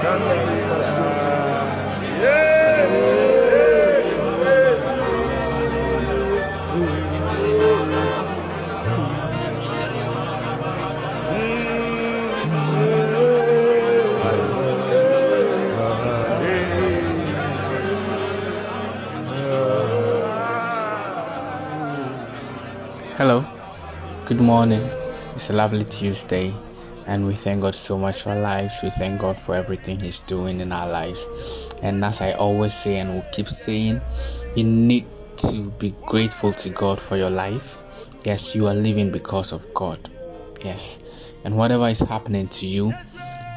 Hello, morning. It's a lovely Tuesday, and we thank God so much for life. We thank God for everything He's doing in our lives. And as I always say, and will keep saying, you need to be grateful to God for your life. Yes, you are living because of God. Yes, and whatever is happening to you,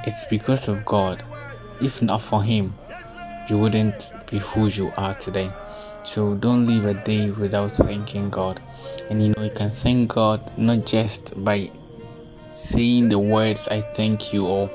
it's because of God. If not for Him, you wouldn't be who you are today. So don't live a day without thanking God. And you know, you can thank God not just by saying the words, I thank you, or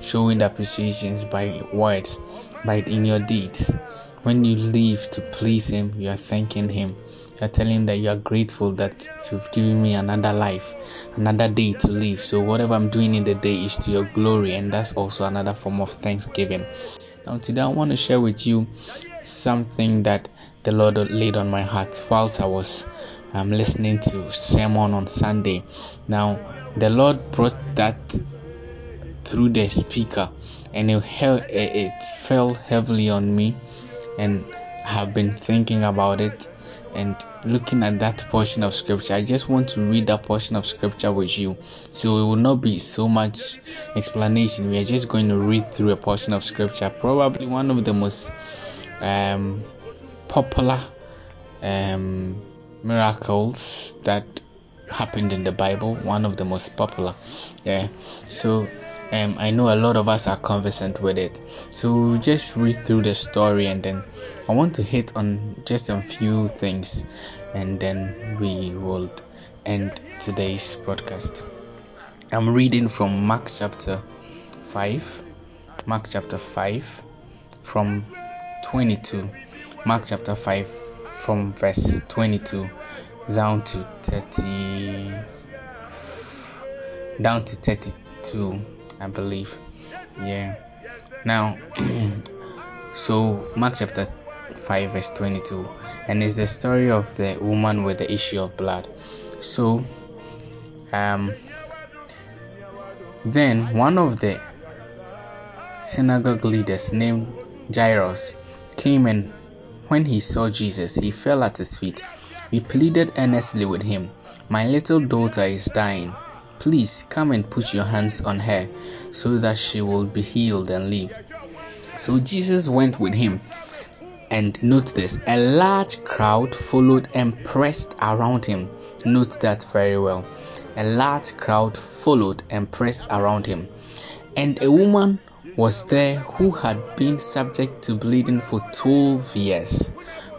showing the appreciations by words, but in your deeds. When you live to please Him, you are thanking Him. You are telling Him that you are grateful that you've given me another life, another day to live. So, whatever I'm doing in the day is to your glory, and that's also another form of thanksgiving. Now, today I want to share with you something that the Lord laid on my heart whilst I was I'm listening to sermon on Sunday. Now, the Lord brought that through the speaker, and it, it fell heavily on me, and I have been thinking about it and looking at that portion of scripture. I just want to read that portion of scripture with you, so it will not be so much explanation. We are just going to read through a portion of scripture, probably one of the most um, popular. Um, miracles that happened in the Bible, one of the most popular. Yeah, so um, I know a lot of us are conversant with it. So just read through the story and then I want to hit on just a few things and then we will end today's broadcast. I'm reading from Mark chapter 5, Mark chapter 5 from 22. Mark chapter 5 from verse 22 down to 30 down to 32 i believe. Yeah. Now so mark chapter 5 verse 22 and it's the story of the woman with the issue of blood. So um then one of the synagogue leaders named Jairus came and when he saw Jesus, he fell at his feet. He pleaded earnestly with him, My little daughter is dying. Please come and put your hands on her so that she will be healed and live. So Jesus went with him. And note this a large crowd followed and pressed around him. Note that very well. A large crowd followed and pressed around him. And a woman was there who had been subject to bleeding for 12 years.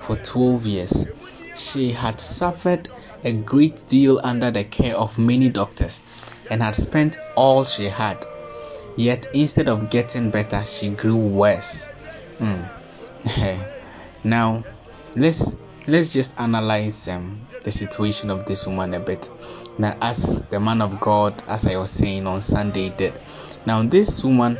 For 12 years. She had suffered a great deal under the care of many doctors and had spent all she had. Yet instead of getting better, she grew worse. Mm. now, let's let's just analyze um, the situation of this woman a bit. Now, as the man of God, as I was saying on Sunday, did. Now, this woman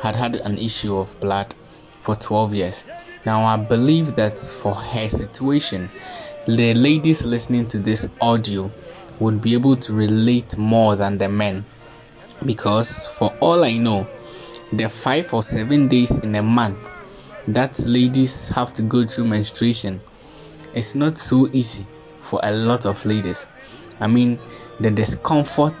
had had an issue of blood for 12 years. Now, I believe that for her situation, the ladies listening to this audio would be able to relate more than the men because, for all I know, the five or seven days in a month that ladies have to go through menstruation it's not so easy for a lot of ladies. I mean, the discomfort,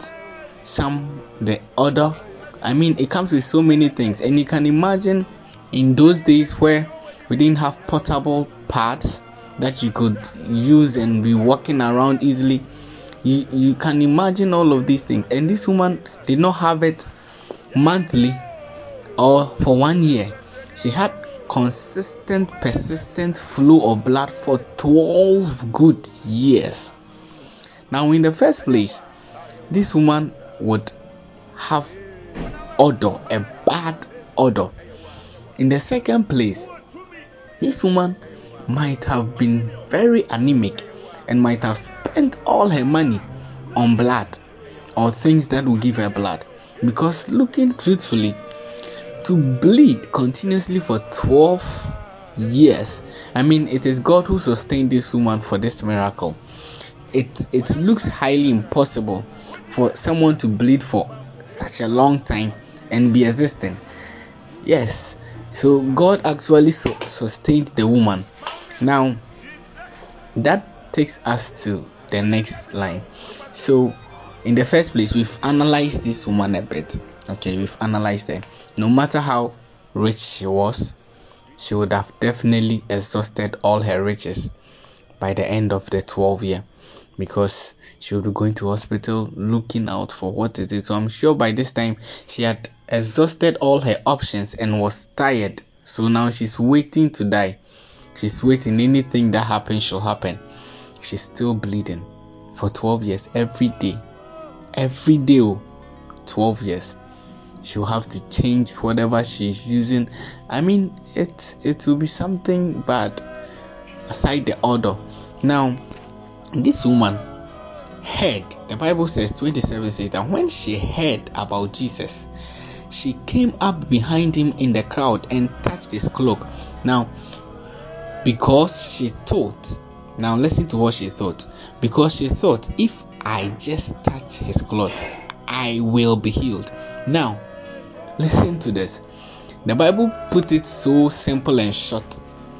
some the other I mean, it comes with so many things, and you can imagine in those days where we didn't have portable pads that you could use and be walking around easily. You, you can imagine all of these things, and this woman did not have it monthly or for one year. She had consistent, persistent flow of blood for 12 good years. Now, in the first place, this woman would have odor, a bad odor. In the second place, this woman might have been very anemic and might have spent all her money on blood or things that will give her blood. Because looking truthfully, to bleed continuously for 12 years, I mean, it is God who sustained this woman for this miracle. It, it looks highly impossible for someone to bleed for such a long time and be existing. Yes, so God actually sustained the woman. Now, that takes us to the next line. So, in the first place, we've analyzed this woman a bit. Okay, we've analyzed her. No matter how rich she was, she would have definitely exhausted all her riches by the end of the 12 year because she would be going to hospital looking out for what is it So I'm sure by this time she had exhausted all her options and was tired. So now she's waiting to die. She's waiting. Anything that happens shall happen. She's still bleeding for 12 years every day. Every day, oh, 12 years. She'll have to change whatever she's using. I mean, it it will be something bad aside the order. Now, this woman heard, the Bible says 27 says that when she heard about Jesus, she came up behind him in the crowd and touched his cloak. Now, because she thought, now listen to what she thought. Because she thought, if I just touch his cloth, I will be healed. Now, listen to this. The Bible put it so simple and short.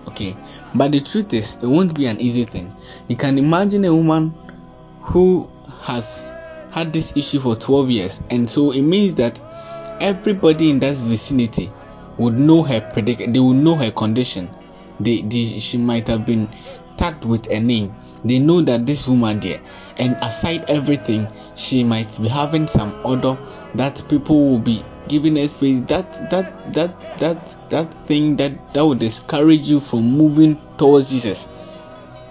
Okay, but the truth is, it won't be an easy thing. You can imagine a woman who has had this issue for 12 years, and so it means that everybody in that vicinity would know her predic- they would know her condition. They, they she might have been tagged with a name. They know that this woman there and aside everything she might be having some order that people will be giving her space. That that that that that thing that that would discourage you from moving towards jesus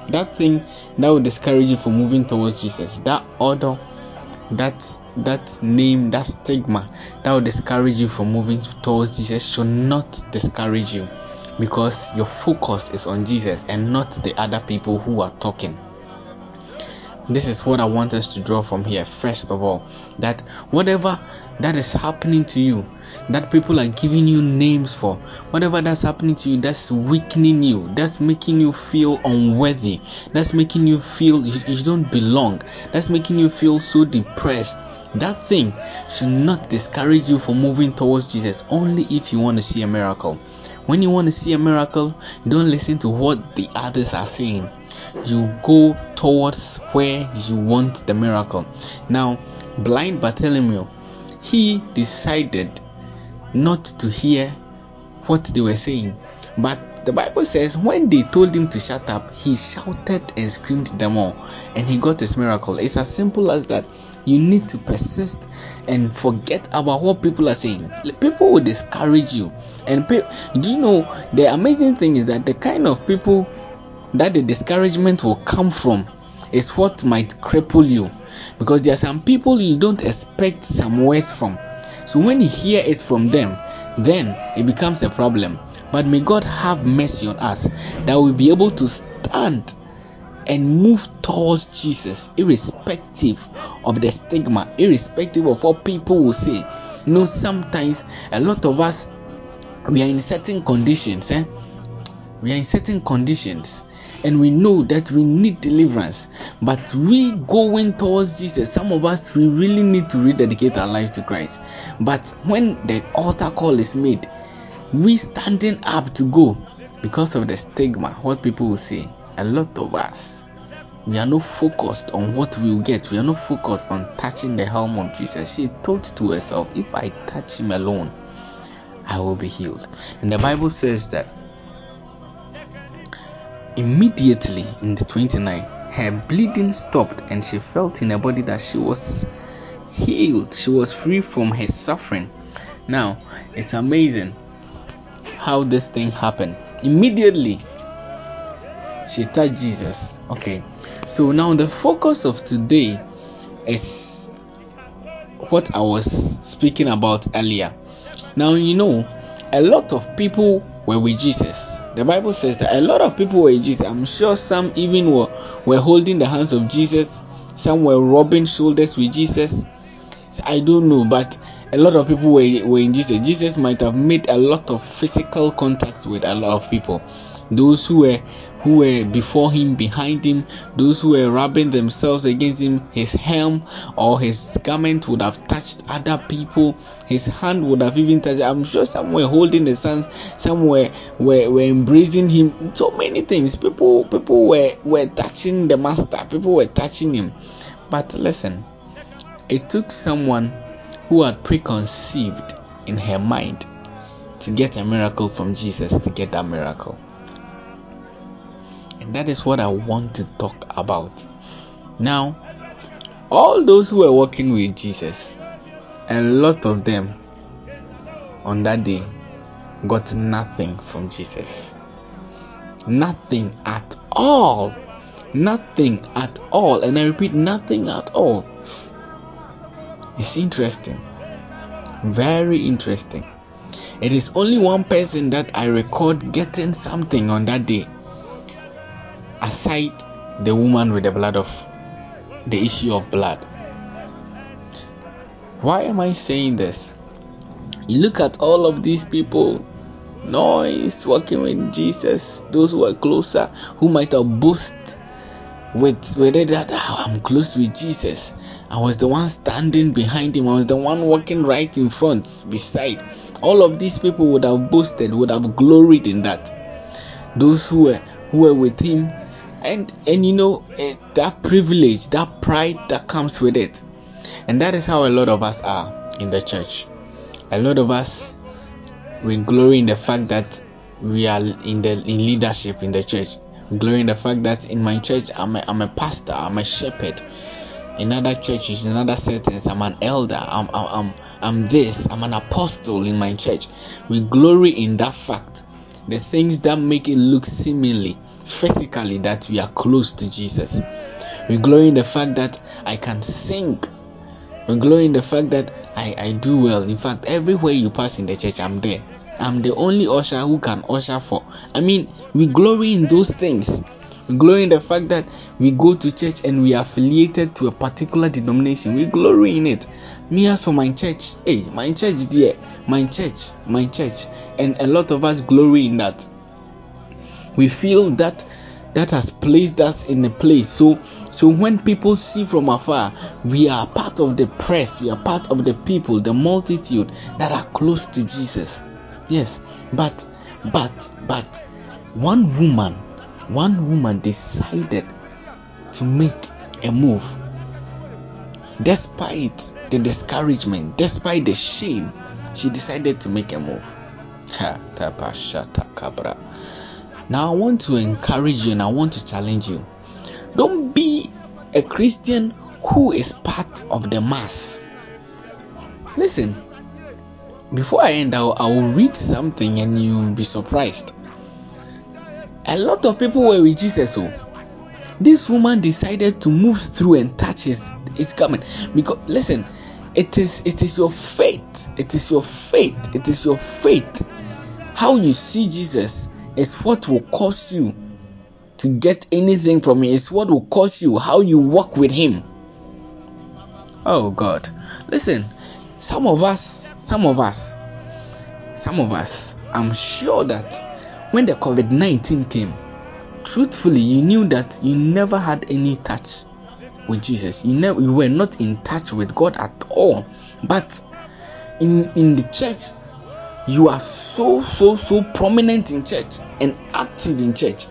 that thing that will discourage you from moving towards jesus that order that that name that stigma that will discourage you from moving towards jesus should not discourage you because your focus is on jesus and not the other people who are talking this is what i want us to draw from here. First of all that whatever that is happening to you that people are giving you names for whatever that's happening to you that's weakening you that's making you feel unworthy that's making you feel you, you don't belong that's making you feel so depressed. That thing should not discourage you from moving towards jesus. Only if you want to see a miracle. When you want to see a miracle don't listen to what the others are saying you go towards where you want the miracle now blind bartholomew he decided not to hear what they were saying. But the Bible says when they told him to shut up, he shouted and screamed them all, and he got his miracle. It's as simple as that. You need to persist and forget about what people are saying. People will discourage you. And pe- do you know the amazing thing is that the kind of people that the discouragement will come from is what might cripple you because there are some people you don't expect some words from so when you hear it from them, then it becomes a problem. But may God have mercy on us that we'll be able to stand and move towards Jesus, irrespective of the stigma, irrespective of what people will say. You know, sometimes a lot of us we are in certain conditions, eh? We are in certain conditions and we know that we need deliverance. But we going towards jesus some of us we really need to rededicate our life to christ. But when the altar call is made we standing up to go because of the stigma what people will say. A lot of us we are not focused on what we will get. We are not focused on touching the helm of jesus. She thought to herself if i touch him alone i will be healed. And the bible says that Immediately in the 29, her bleeding stopped and she felt in her body that she was healed. She was free from her suffering. Now, it's amazing how this thing happened. Immediately, she touched Jesus. Okay, so now the focus of today is what I was speaking about earlier. Now, you know, a lot of people were with Jesus the Bible says that a lot of people were in Jesus. I'm sure some even were were holding the hands of Jesus, some were rubbing shoulders with Jesus. I don't know, but a lot of people were, were in Jesus. Jesus might have made a lot of physical contact with a lot of people. Those who were who were before him, behind him, those who were rubbing themselves against him, his helm or his garment would have touched other people, his hand would have even touched. I'm sure some were holding the son, some were, were, were embracing him. So many things. People people were, were touching the master, people were touching him. But listen, it took someone who had preconceived in her mind to get a miracle from Jesus to get that miracle. And that is what I want to talk about. Now, all those who were walking with Jesus, a lot of them on that day got nothing from Jesus. Nothing at all. Nothing at all. And I repeat, nothing at all. It's interesting. Very interesting. It is only one person that I record getting something on that day aside the woman with the blood of the issue of blood. Why am I saying this? You look at all of these people, noise walking with Jesus, those who are closer, who might have boasted with with that oh, I'm close with Jesus. I was the one standing behind him, I was the one walking right in front, beside. All of these people would have boasted, would have gloried in that. Those who were who were with him and and you know uh, that privilege that pride that comes with it. And that is how a lot of us are in the church. A lot of us we glory in the fact that we are in the in leadership in the church. Glory in the fact that in my church i'm a, I'm a pastor i'm a shepherd. In other churches in other settings i'm an elder i'm i'm i'm this i'm an apostle in my church. We glory in that fact. The things that make it look seemingly physically that we are close to Jesus. We glory in the fact that I can sing. We glory in the fact that I, I do well. In fact, everywhere you pass in the church, I'm there. I'm the only usher who can usher for. I mean, we glory in those things. We glory in the fact that we go to church and we are affiliated to a particular denomination. We glory in it. Me as for my church, hey, my church dear, my church, my church, and a lot of us glory in that we feel that that has placed us in a place. So so when people see from afar we are part of the press we are part of the people the multitude that are close to jesus. Yes but but but one woman one woman decided to make a move. Despite the discouragement despite the shame she decided to make a move now, I want to encourage you and I want to challenge you. Don't be a Christian who is part of the mass. Listen, before I end, I'll, I'll read something and you'll be surprised. A lot of people were with Jesus. Oh, this woman decided to move through and touch his, his garment because listen, it is it is your faith, it is your faith, it is your faith. How you see Jesus is what will cause you to get anything from him. It's what will cause you how you walk with him. Oh God. Listen, some of us, some of us, some of us, I'm sure that when the COVID 19 came, truthfully, you knew that you never had any touch with Jesus. You never you were not in touch with God at all. But in in the church, you are so so so prominent in church and active in church.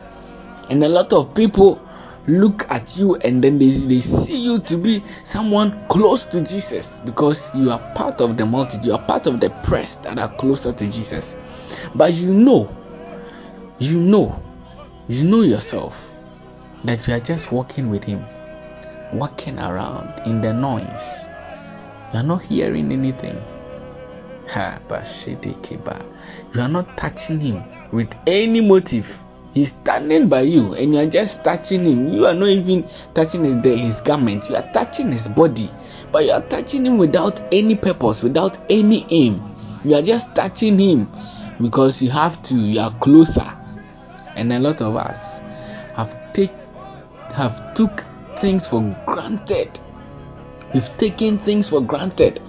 And a lot of people look at you and then they, they see you to be someone close to jesus because you are part of the multitude. You are part of the press that are closer to jesus. But you know you know you know yourself that you are just walking with him walking around in the noise. You are not hearing anything You are not touching him with any motive. He's standing by you and you are just touching him. You are not even touching his, his garment. You are touching his body. But you are touching him without any purpose, without any aim. You are just touching him because you have to. You are closer. And a lot of us have take have took things for granted. We've taken things for granted,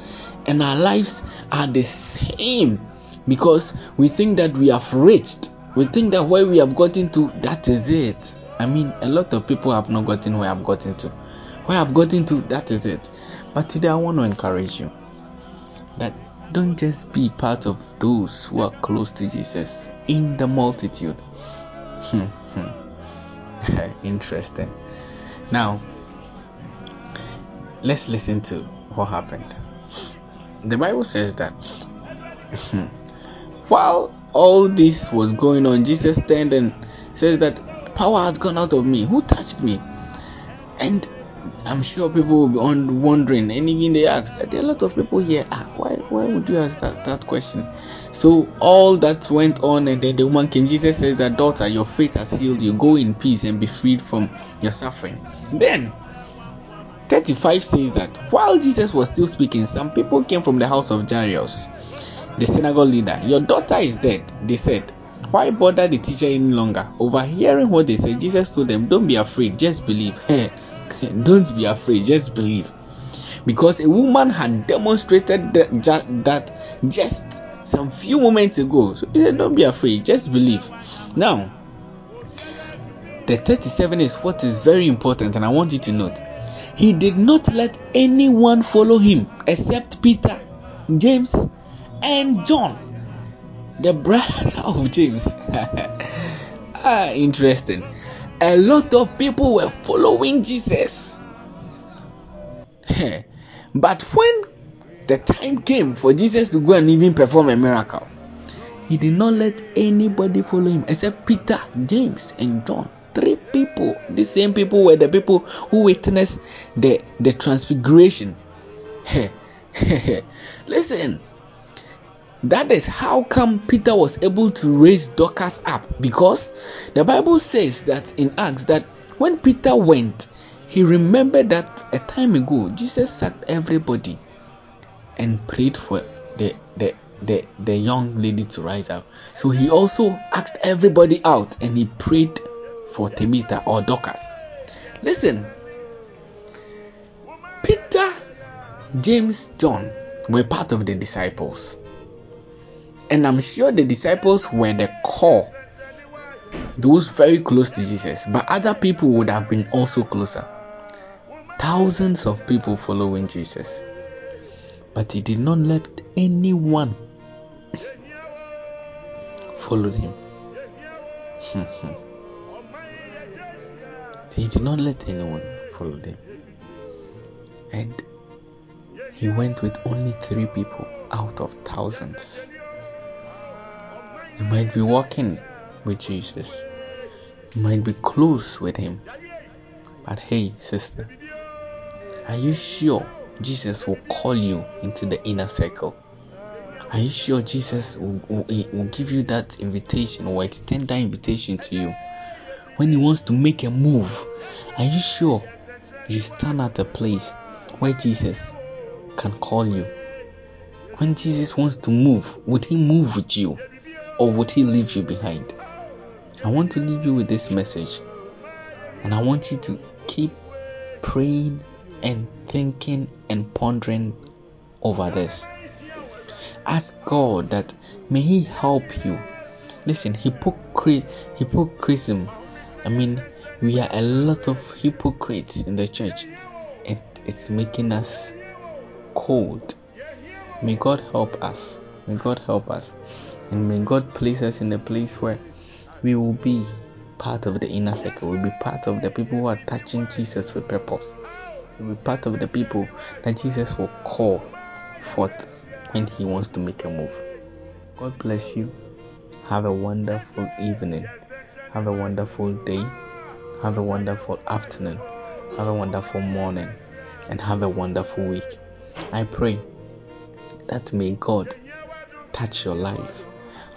and our lives are the same because we think that we have reached. We think that where we have gotten to, that is it. I mean, a lot of people have not gotten where I've gotten to. Where I've gotten to, that is it. But today I want to encourage you that don't just be part of those who are close to Jesus in the multitude. Hmm, hmm. Interesting. Now, let's listen to what happened. The Bible says that while all this was going on, Jesus turned and says that power has gone out of me. Who touched me? And I'm sure people will be wondering, and even they ask, there are a lot of people here. Ah, why, why would you ask that, that question? So all that went on, and then the woman came. Jesus said that daughter, your faith has healed you. Go in peace and be freed from your suffering. Then 35 says that while Jesus was still speaking, some people came from the house of Jairus, the synagogue leader. Your daughter is dead, they said. Why bother the teacher any longer? Overhearing what they said, Jesus told them, Don't be afraid, just believe. Don't be afraid, just believe. Because a woman had demonstrated that, just some few moments ago. So he said, Don't be afraid, just believe. Now, the 37 is what is very important, and I want you to note. He did not let anyone follow him except Peter, James, and John, the brother of James. ah, interesting. A lot of people were following Jesus. but when the time came for Jesus to go and even perform a miracle, he did not let anybody follow him except Peter, James, and John. People. The same people were the people who witnessed the, the transfiguration. Listen, that is how come Peter was able to raise Dorcas up because the Bible says that in Acts that when Peter went, he remembered that a time ago Jesus sacked everybody and prayed for the, the the the young lady to rise up. So he also asked everybody out and he prayed for Tabitha or Dorcas. Listen, Peter, James, John were part of the disciples. And I'm sure the disciples were the core, those very close to Jesus, but other people would have been also closer. Thousands of people following Jesus. But he did not let anyone follow him. he did not let anyone follow them. And he went with only three people out of thousands. You might be walking with Jesus, you might be close with Him. But hey, sister, are you sure Jesus will call you into the inner circle? Are you sure Jesus will, will, will give you that invitation or extend that invitation to you when He wants to make a move? Are you sure you stand at a place where Jesus can call you? When Jesus wants to move, would He move with you? or would he leave you behind? I want to leave you with this message, and I want you to keep praying and thinking and pondering over this. Ask God that may He help you. Listen, hypocrisy. I mean, we are a lot of hypocrites in the church, and it's making us cold. May God help us. May God help us. And may God place us in a place where we will be part of the inner circle. We'll be part of the people who are touching Jesus with purpose. We'll be part of the people that Jesus will call forth when He wants to make a move. God bless you. Have a wonderful evening. Have a wonderful day. Have a wonderful afternoon. Have a wonderful morning. And have a wonderful week. I pray that may God touch your life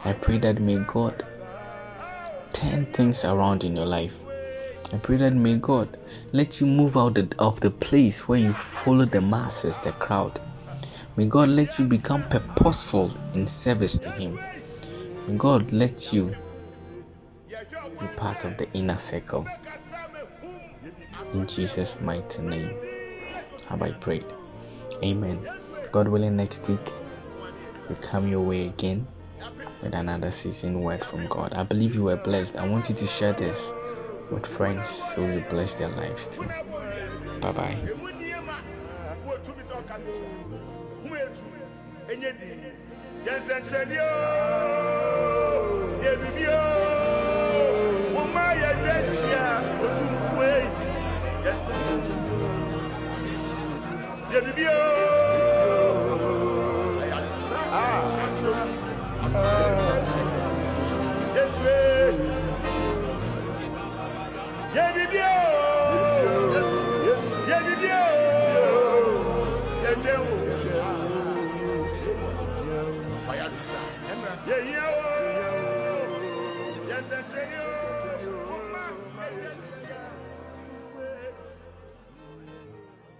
I pray that may God turn things around in your life. I pray that may God let you move out of the place where you follow the masses, the crowd. May God let you become purposeful in service to Him. May God let you be part of the inner circle. In Jesus' mighty name, have I prayed. Amen. God willing, next week we come your way again with another season word from God. I believe you were blessed. I want you to share this with friends so you bless their lives too. Bye bye.